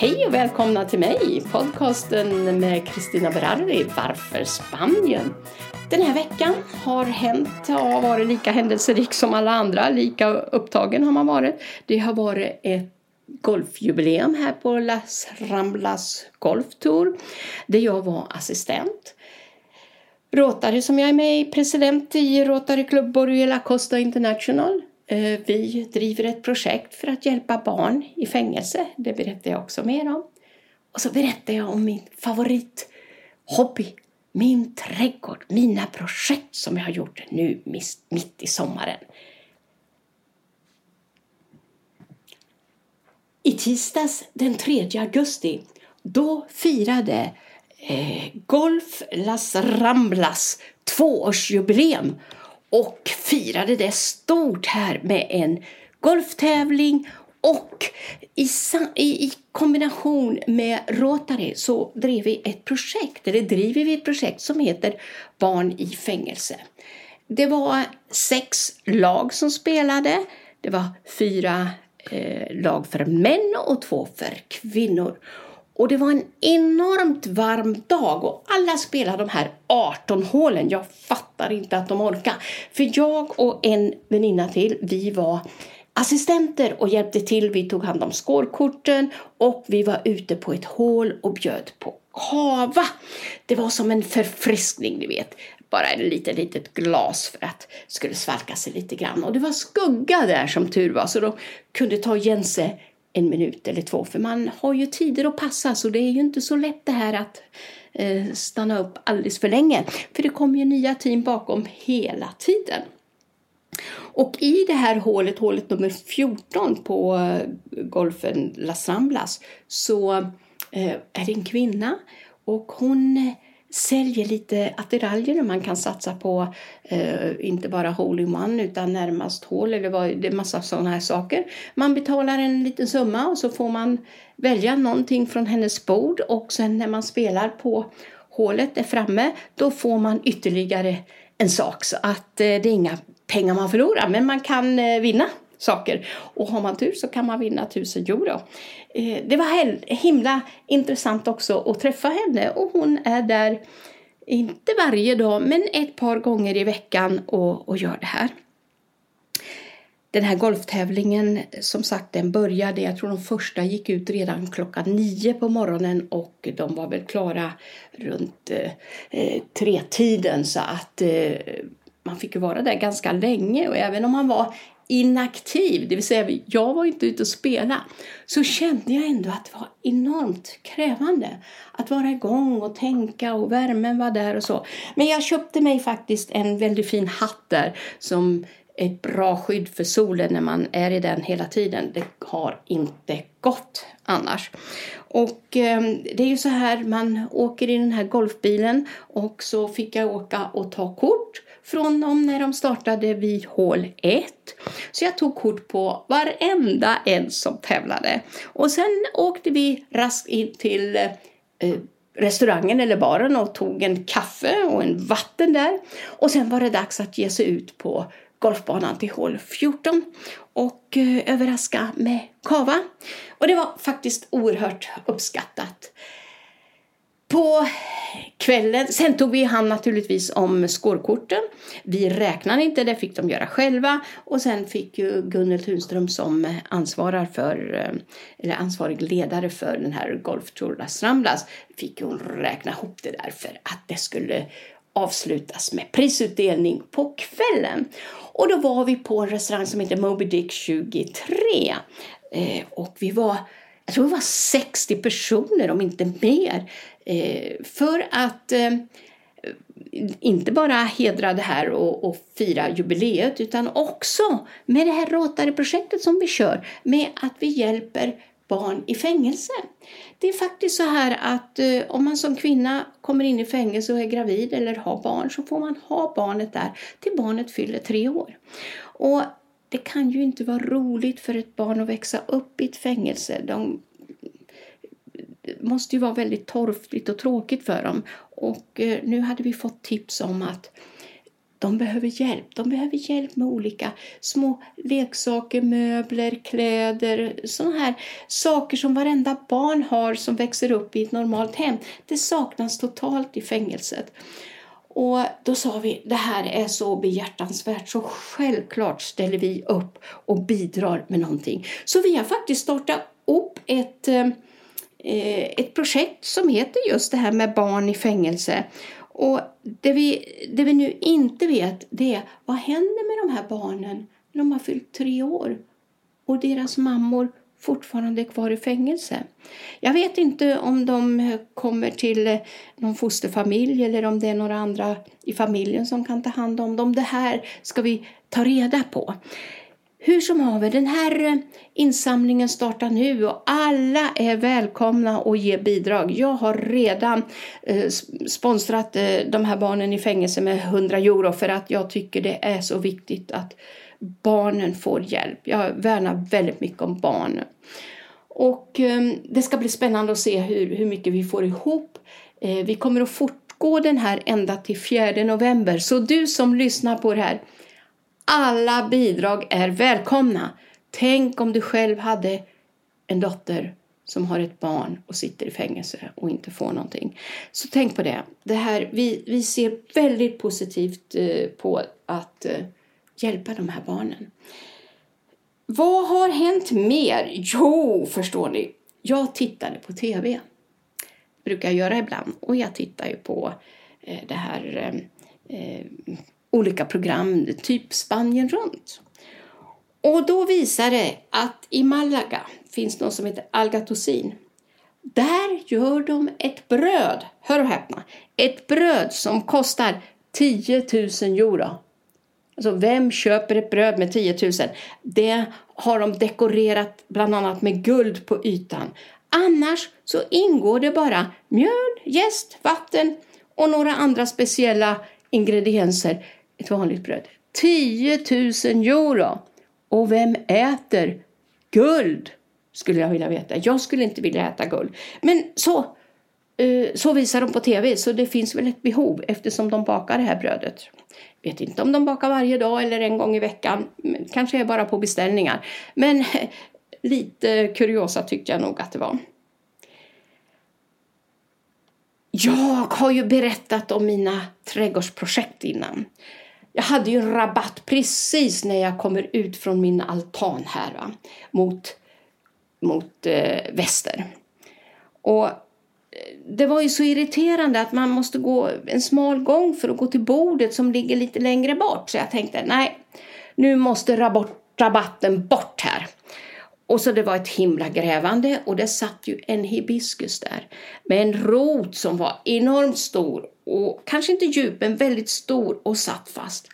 Hej och välkomna till mig, podcasten med Kristina Berardi, Varför Spanien? Den här veckan har hänt, har varit lika händelserik som alla andra, lika upptagen har man varit. Det har varit ett golfjubileum här på Las Ramblas Golftour där jag var assistent. Rotary som jag är med i, president i Rotary Club Borgela Costa International. Eh, vi driver ett projekt för att hjälpa barn i fängelse. Det berättar jag också mer om. Och så berättar jag om min favorithobby, min trädgård, mina projekt som jag har gjort nu mitt i sommaren. I tisdags den 3 augusti då firade eh, Golf Las Ramblas tvåårsjubileum och firade det stort här med en golftävling och i, i, kombination med Rotary så drev vi ett projekt, eller driver vi ett projekt som heter Barn i fängelse. Det var sex lag som spelade. Det var fyra eh, lag för män och två för kvinnor. Och det var en enormt varm dag och alla spelade de här 18 hålen. Jag fattar inte att de orkar. För jag och en väninna till, vi var assistenter och hjälpte till. Vi tog hand om skårkorten och vi var ute på ett hål och bjöd på kava. Det var som en förfriskning, ni vet. Bara ett litet, litet glas för att det skulle svalka sig lite grann. Och det var skugga där som tur var så de kunde ta igen sig en minut eller två. För man har ju tider att passa så det är ju inte så lätt det här att eh, stanna upp alldeles för länge. För det kommer ju nya team bakom hela tiden. Och i det här hålet, hålet nummer 14 på eh, golfen Las Ramblas, så eh, är det en kvinna och hon säljer lite attiraljer man kan satsa på eh, inte bara hole in one utan närmast hål eller vad, det är massa sådana här saker. Man betalar en liten summa och så får man välja någonting från hennes bord och sen när man spelar på hålet är framme då får man ytterligare en sak så att eh, det är inga pengar man förlorar men man kan eh, vinna saker. Och har man tur så kan man vinna 1000 euro. Eh, det var himla intressant också att träffa henne och hon är där, inte varje dag, men ett par gånger i veckan och, och gör det här. Den här golftävlingen, som sagt, den började, jag tror de första gick ut redan klockan nio på morgonen och de var väl klara runt eh, eh tre tiden så att eh, man fick ju vara där ganska länge och även om man var inaktiv, det vill säga jag var inte ute och spela, så kände jag ändå att det var enormt krävande att vara igång och tänka och värmen var där och så. Men jag köpte mig faktiskt en väldigt fin hatt där som ett bra skydd för solen när man är i den hela tiden. Det har inte gått annars. Och eh, det är ju så här, man åker i den här golfbilen och så fick jag åka och ta kort från dem när de startade vid hål 1. Så jag tog kort på varenda en som tävlade. Och sen åkte vi raskt in till eh, restaurangen eller baren och tog en kaffe och en vatten där. Och sen var det dags att ge sig ut på golfbanan till hål 14 och eh, överraska med kava. Och det var faktiskt oerhört uppskattat. På kvällen, sen tog vi hand naturligtvis om skårkorten. Vi räknade inte, det fick de göra själva. Och sen fick ju Gunnel Tunström som ansvarar för, eh, eller ansvarig ledare för den här Golftour Las Ramblas, fick hon räkna ihop det där för att det skulle avslutas med prisutdelning på kvällen. Och då var vi på en restaurang som heter Moby Dick 23. Eh, och vi var, jag tror det var 60 personer om inte mer. Eh, för att eh, inte bara hedra det här och, och fira jubileet utan också med det här Rotary-projektet som vi kör med att vi hjälper barn i fängelse. Det är faktiskt så här att eh, om man som kvinna kommer in i fängelse och är gravid eller har barn så får man ha barnet där till barnet fyller tre år. Och det kan ju inte vara roligt för ett barn att växa upp i ett fängelse. De måste ju vara väldigt torftigt och tråkigt för dem. Och eh, nu hade vi fått tips om att de behöver hjälp. De behöver hjälp med olika små leksaker, möbler, kläder, sådana här saker som varenda barn har som växer upp i ett normalt hem. Det saknas totalt i fängelset. Och då sa vi, det här är så behjärtansvärt så självklart ställer vi upp och bidrar med någonting. Så vi har faktiskt startat upp ett, eh, eh, ett projekt som heter just det här med barn i fängelse. Och det vi, det vi nu inte vet det är vad händer med de här barnen när de har fyllt tre år och deras mammor fortfarande är kvar i fängelse. Jag vet inte om de kommer till någon fosterfamilj eller om det är några andra i familjen som kan ta hand om dem. Det här ska vi ta reda på. Hur som haver, den här insamlingen startar nu och alla är välkomna att ge bidrag. Jag har redan eh, sponsrat eh, de här barnen i fängelse med 100 euro för att jag tycker det är så viktigt att barnen får hjälp. Jag värnar väldigt mycket om barnen. Och eh, det ska bli spännande att se hur, hur mycket vi får ihop. Eh, vi kommer att fortgå den här ända till 4 november. Så du som lyssnar på det här, alla bidrag är välkomna. Tänk om du själv hade en dotter som har ett barn och sitter i fängelse och inte får någonting. Så tänk på det. det här, vi, vi ser väldigt positivt eh, på att eh, hjälpa de här barnen. Vad har hänt mer? Jo, förstår ni, jag tittade på tv. Det brukar jag göra ibland. Och jag tittar ju på eh, det här eh, eh, olika program, typ Spanien runt. Och då visar det att i Malaga finns något som heter Algatosin. Där gör de ett bröd, hör och häpna, ett bröd som kostar 10 000 euro. Alltså vem köper ett bröd med 10 000? Det har de dekorerat bland annat med guld på ytan. Annars så ingår det bara mjöl, jäst, vatten och några andra speciella ingredienser. Ett vanligt bröd. 10 000 euro! Och vem äter guld? Skulle jag vilja veta. Jag skulle inte vilja äta guld. Men så, Eh, så visar de på tv, så det finns väl ett behov eftersom de bakar det här brödet. Vet inte om de bakar varje dag eller en gång i veckan. Mm, kanske är bara på beställningar. Men lite kuriosa tyckte jag nog att det var. Jag har ju berättat om mina trädgårdsprojekt innan. Jag hade ju rabatt precis när jag kommer ut från min altan här va? mot, mot eh, väster. Och det var ju så irriterande att man måste gå en smal gång för att gå till bordet som ligger lite längre bort. Så jag tänkte, nej, nu måste rabatten bort här. Och så det var ett himla grävande och det satt ju en hibiskus där med en rot som var enormt stor och kanske inte djup men väldigt stor och satt fast.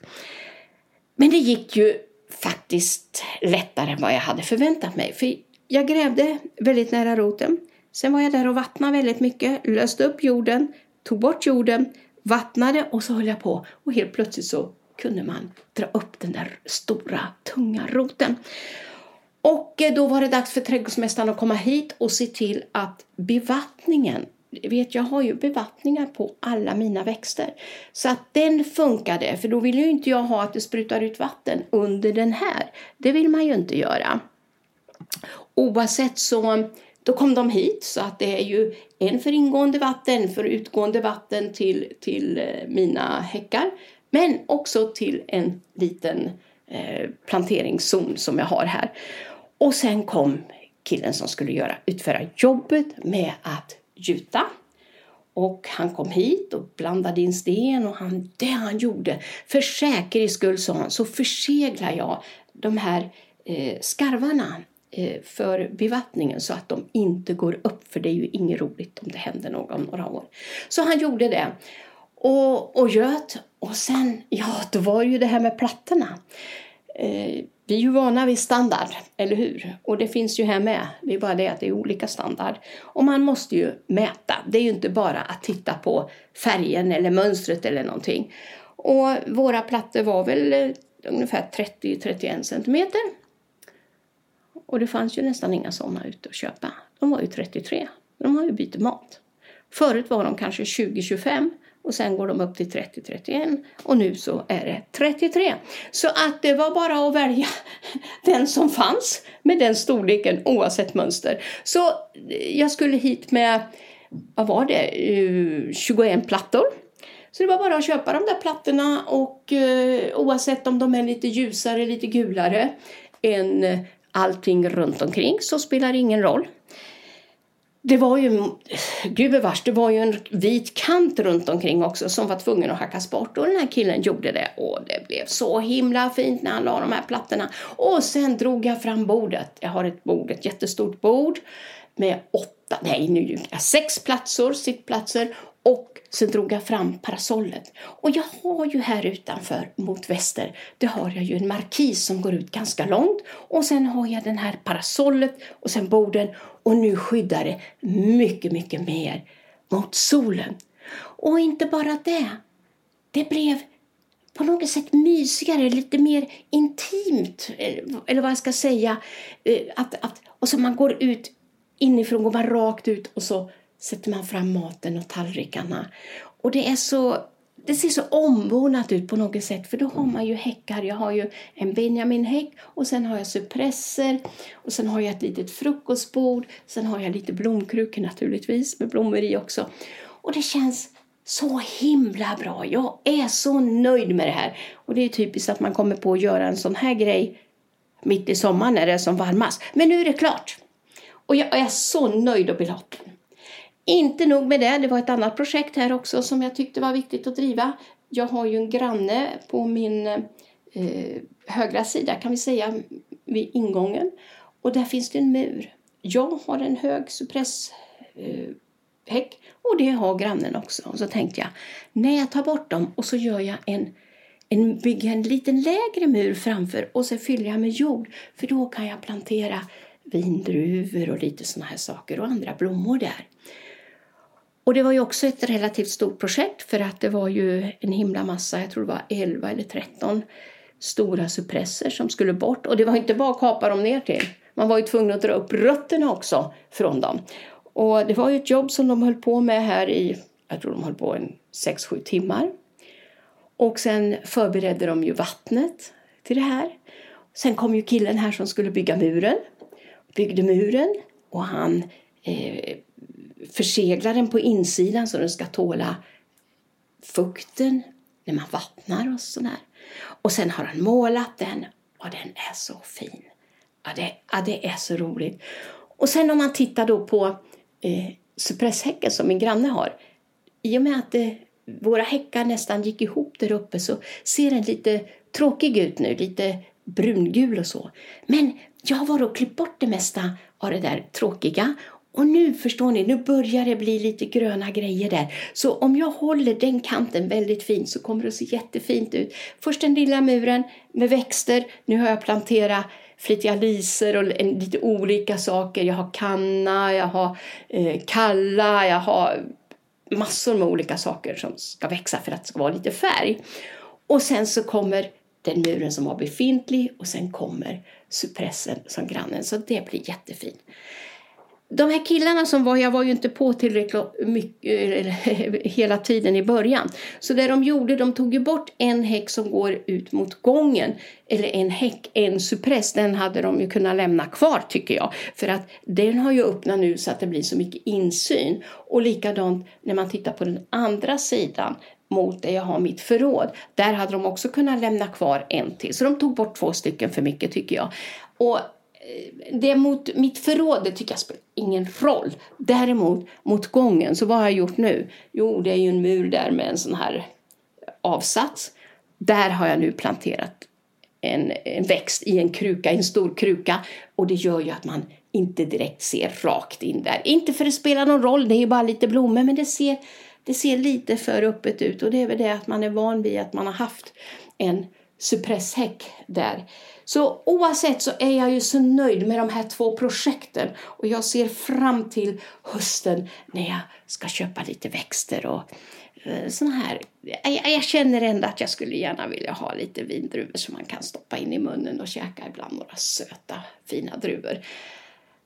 Men det gick ju faktiskt lättare än vad jag hade förväntat mig för jag grävde väldigt nära roten Sen var jag där och vattnade väldigt mycket, löste upp jorden, tog bort jorden, vattnade och så höll jag på. Och helt plötsligt så kunde man dra upp den där stora, tunga roten. Och eh, då var det dags för trädgårdsmästaren att komma hit och se till att bevattningen vet, jag har ju bevattningar på alla mina växter. Så att den funkade, för då vill ju inte jag ha att det sprutar ut vatten under den här. Det vill man ju inte göra. Oavsett så då kom de hit så att det är ju en för ingående vatten, för utgående vatten till, till eh, mina häckar. Men också till en liten eh, planteringszon som jag har här. Och sen kom killen som skulle göra, utföra jobbet med att gjuta. Och han kom hit och blandade in sten och han, det han gjorde, för säkerhets skull sa han, så förseglar jag de här eh, skarvarna Eh, för bevattningen så att de inte går upp för det är ju inget roligt om det händer något om några år. Så han gjorde det och, och göt och sen, ja då var ju det här med plattorna. Eh, vi är ju vana vid standard, eller hur? Och det finns ju här med. Det är bara det att det är olika standard. Och man måste ju mäta. Det är ju inte bara att titta på färgen eller mönstret eller någonting. Och våra plattor var väl eh, ungefär 30-31 centimeter. Och det fanns ju nästan inga sådana ute att köpa. De var ju 33. De har ju bytt mat. Förut var de kanske 20-25 och sen går de upp till 30-31 och nu så är det 33. Så att det var bara att välja den som fanns med den storleken oavsett mönster. Så jag skulle hit med, vad var det, eh, 21 plattor. Så det var bara att köpa de där plattorna och eh, oavsett om de är lite ljusare, lite gulare än allting runt omkring så spelar det ingen roll. Det var ju, gud bevars, det var ju en vit kant runt omkring också som var tvungen att hackas bort och den här killen gjorde det och det blev så himla fint när han la de här plattorna. Och sen drog jag fram bordet. Jag har ett bord, ett jättestort bord med åtta, nej nu ljuger jag, sex platser, sittplatser och sen drog jag fram parasollet. Och jag har ju här utanför mot väster, det har jag ju en markis som går ut ganska långt. Och sen har jag den här parasollet och sen borden. Och nu skyddar det mycket, mycket mer mot solen. Och inte bara det. Det blev på något sätt mysigare, lite mer intimt. Eh, eller vad jag ska säga. Eh, att, att, och så man går ut inifrån, går man rakt ut och så sätter man fram maten och tallrikarna. Och det är så det ser så ombonat ut på något sätt för då har man ju häckar. Jag har ju en benjaminhäck och sen har jag cypresser och sen har jag ett litet frukostbord. Sen har jag lite blomkrukor naturligtvis med blommor i också. Och det känns så himla bra. Jag är så nöjd med det här. Och det är typiskt att man kommer på att göra en sån här grej mitt i sommaren när det är som varmast. Men nu är det klart. Och jag är så nöjd och belåten. Inte nog med det, det var ett annat projekt här också som jag tyckte var viktigt att driva. Jag har ju en granne på min eh, högra sida kan vi säga vid ingången och där finns det en mur. Jag har en hög cypresshäck eh, och det har grannen också. Och så tänkte jag, när jag tar bort dem och så gör jag en en, bygger en liten lägre mur framför och så fyller jag med jord. För då kan jag plantera vindruvor och lite sådana här saker och andra blommor där. Och det var ju också ett relativt stort projekt för att det var ju en himla massa, jag tror det var 11 eller 13 stora suppresser som skulle bort. Och det var inte bara att kapa dem ner till. Man var ju tvungen att dra upp rötterna också från dem. Och det var ju ett jobb som de höll på med här i, jag tror de höll på en 6-7 timmar. Och sen förberedde de ju vattnet till det här. Sen kom ju killen här som skulle bygga muren. Byggde muren och han eh, försegla den på insidan så den ska tåla fukten när man vattnar och sådär. Och sen har han målat den och den är så fin. Ja, det, ja, det är så roligt. Och sen om man tittar då på eh, cypresshäcken som min granne har. I och med att eh, våra häckar nästan gick ihop där uppe så ser den lite tråkig ut nu, lite brungul och så. Men jag har varit och klippt bort det mesta av det där tråkiga och nu förstår ni, nu börjar det bli lite gröna grejer där. Så om jag håller den kanten väldigt fint så kommer det att se jättefint ut. Först den lilla muren med växter. Nu har jag planterat flitiga lisor och lite olika saker. Jag har kanna, jag har eh, kalla, jag har massor med olika saker som ska växa för att det ska vara lite färg. Och sen så kommer den muren som var befintlig och sen kommer suppressen som grannen. Så det blir jättefint de här killarna som var, jag var ju inte på tillräckligt mycket hela tiden i början. Så det de gjorde, de tog ju bort en häck som går ut mot gången. Eller en häck, en suppress, den hade de ju kunnat lämna kvar tycker jag. För att den har ju öppnat nu så att det blir så mycket insyn. Och likadant när man tittar på den andra sidan mot där jag har mitt förråd. Där hade de också kunnat lämna kvar en till. Så de tog bort två stycken för mycket tycker jag. Och Eh, det mot mitt förråd det tycker jag spelar ingen roll. Däremot mot gången, så vad har jag gjort nu? Jo, det är ju en mur där med en sån här avsats. Där har jag nu planterat en, en växt i en kruka, en stor kruka. Och det gör ju att man inte direkt ser rakt in där. Inte för att det spelar någon roll, det är ju bara lite blommor, men det ser, det ser lite för öppet ut. Och det är väl det att man är van vid att man har haft en cypresshäck där. Så oavsett så är jag ju så nöjd med de här två projekten och jag ser fram till hösten när jag ska köpa lite växter och eh, sådana här. Jag, jag, känner ändå att jag skulle gärna vilja ha lite vindruvor som man kan stoppa in i munnen och käka ibland några söta fina druvor.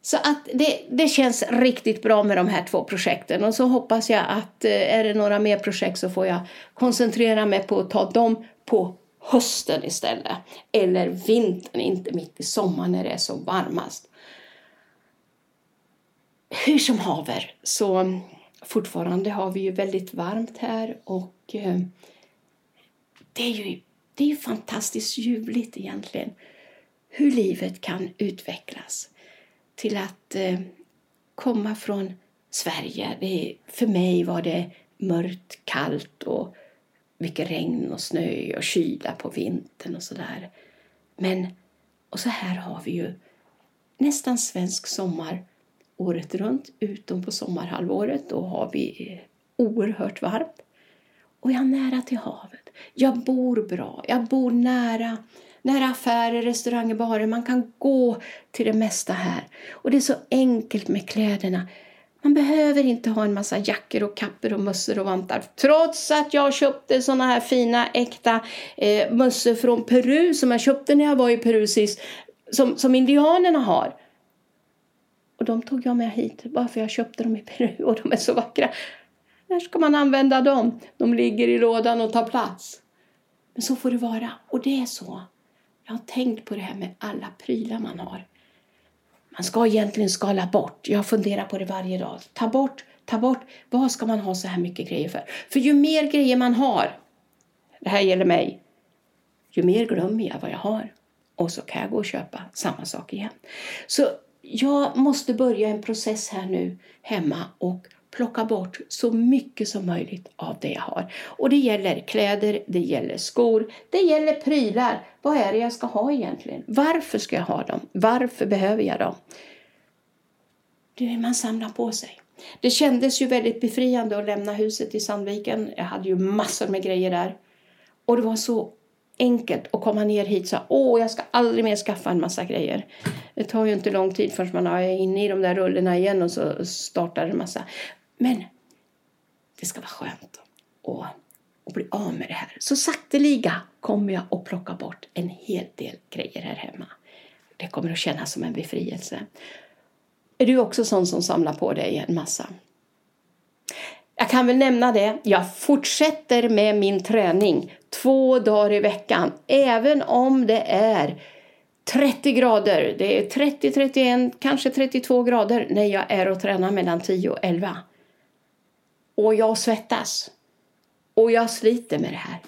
Så att det, det känns riktigt bra med de här två projekten och så hoppas jag att eh, är det några mer projekt så får jag koncentrera mig på att ta dem på hösten istället. Eller vintern, inte mitt i sommaren när det är som varmast. Hur som haver, så fortfarande har vi ju väldigt varmt här och eh, det är ju det är fantastiskt ljuvligt egentligen hur livet kan utvecklas till att eh, komma från Sverige. Det, för mig var det mörkt, kallt och mycket regn och snö och kyla på vintern och sådär. Men, och så här har vi ju nästan svensk sommar året runt, utom på sommarhalvåret. Då har vi eh, oerhört varmt. Och jag är nära till havet. Jag bor bra. Jag bor nära, nära affärer, restauranger, barer. Man kan gå till det mesta här. Och det är så enkelt med kläderna. Man behöver inte ha en massa jackor och kapper och mössor och vantar. Trots att jag köpte såna här fina äkta eh, mössor från Peru som jag köpte när jag var i Peru sist. Som, som indianerna har. Och de tog jag med hit bara för jag köpte dem i Peru och de är så vackra. När ska man använda dem? De ligger i lådan och tar plats. Men så får det vara. Och det är så. Jag har tänkt på det här med alla prylar man har. Man ska egentligen skala bort. Jag funderar på det varje dag. Ta bort, ta bort. Vad ska man ha så här mycket grejer för? För ju mer grejer man har, det här gäller mig, ju mer glömmer jag vad jag har. Och så kan jag gå och köpa samma sak igen. Så jag måste börja en process här nu hemma och plocka bort så mycket som möjligt av det jag har. Och det gäller kläder, det gäller skor, det gäller prylar. Vad är det jag ska ha egentligen? Varför ska jag ha dem? Varför behöver jag dem? Det är man samlar på sig. Det kändes ju väldigt befriande att lämna huset i Sandviken. Jag hade ju massor med grejer där. Och det var så enkelt att komma ner hit och säga åh, jag ska aldrig mer skaffa en massa grejer. Det tar ju inte lång tid förrän man är inne i de där rullorna igen och så startar en massa. Men det ska vara skönt att, att bli av med det här. Så sakteliga kommer jag att plocka bort en hel del grejer här hemma. Det kommer att kännas som en befrielse. Är du också sån som samlar på dig en massa? Jag kan väl nämna det. Jag fortsätter med min träning två dagar i veckan. Även om det är 30 grader. Det är 30, 31, kanske 32 grader när jag är och tränar mellan 10 och 11. Och jag svettas. Och jag sliter med det här.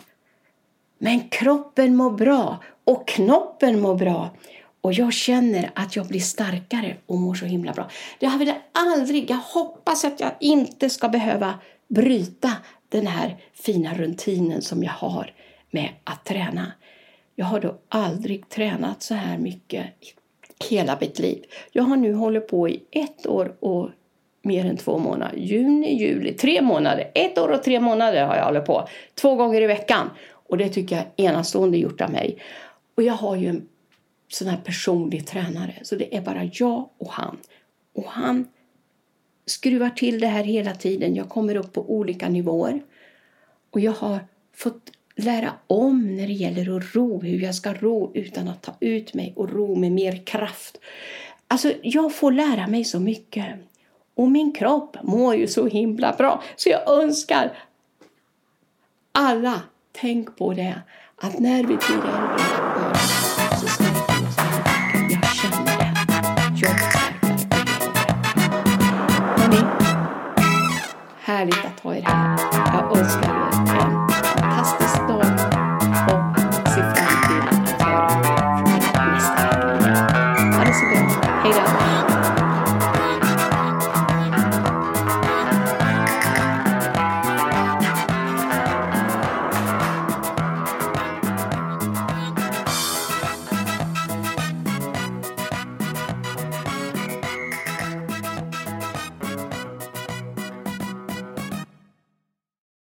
Men kroppen mår bra och knoppen mår bra. Och jag känner att jag blir starkare och mår så himla bra. Det har aldrig, jag hoppas att jag inte ska behöva bryta den här fina rutinen som jag har med att träna. Jag har då aldrig tränat så här mycket i hela mitt liv. Jag har nu hållit på i ett år och mer än två månader. Juni, juli, tre månader. Ett år och tre månader har jag hållit på. Två gånger i veckan. Och det tycker jag är enastående gjort av mig. Och jag har ju en sån här personlig tränare. Så det är bara jag och han. Och han skruvar till det här hela tiden. Jag kommer upp på olika nivåer. Och jag har fått lära om när det gäller att ro, hur jag ska ro utan att ta ut mig och ro med mer kraft. Alltså, jag får lära mig så mycket. Och min kropp mår ju så himla bra. Så jag önskar alla, tänk på det, att när vi blir äldre så ska vi få så Jag känner det. Jag är Hörni, härligt att ha er här.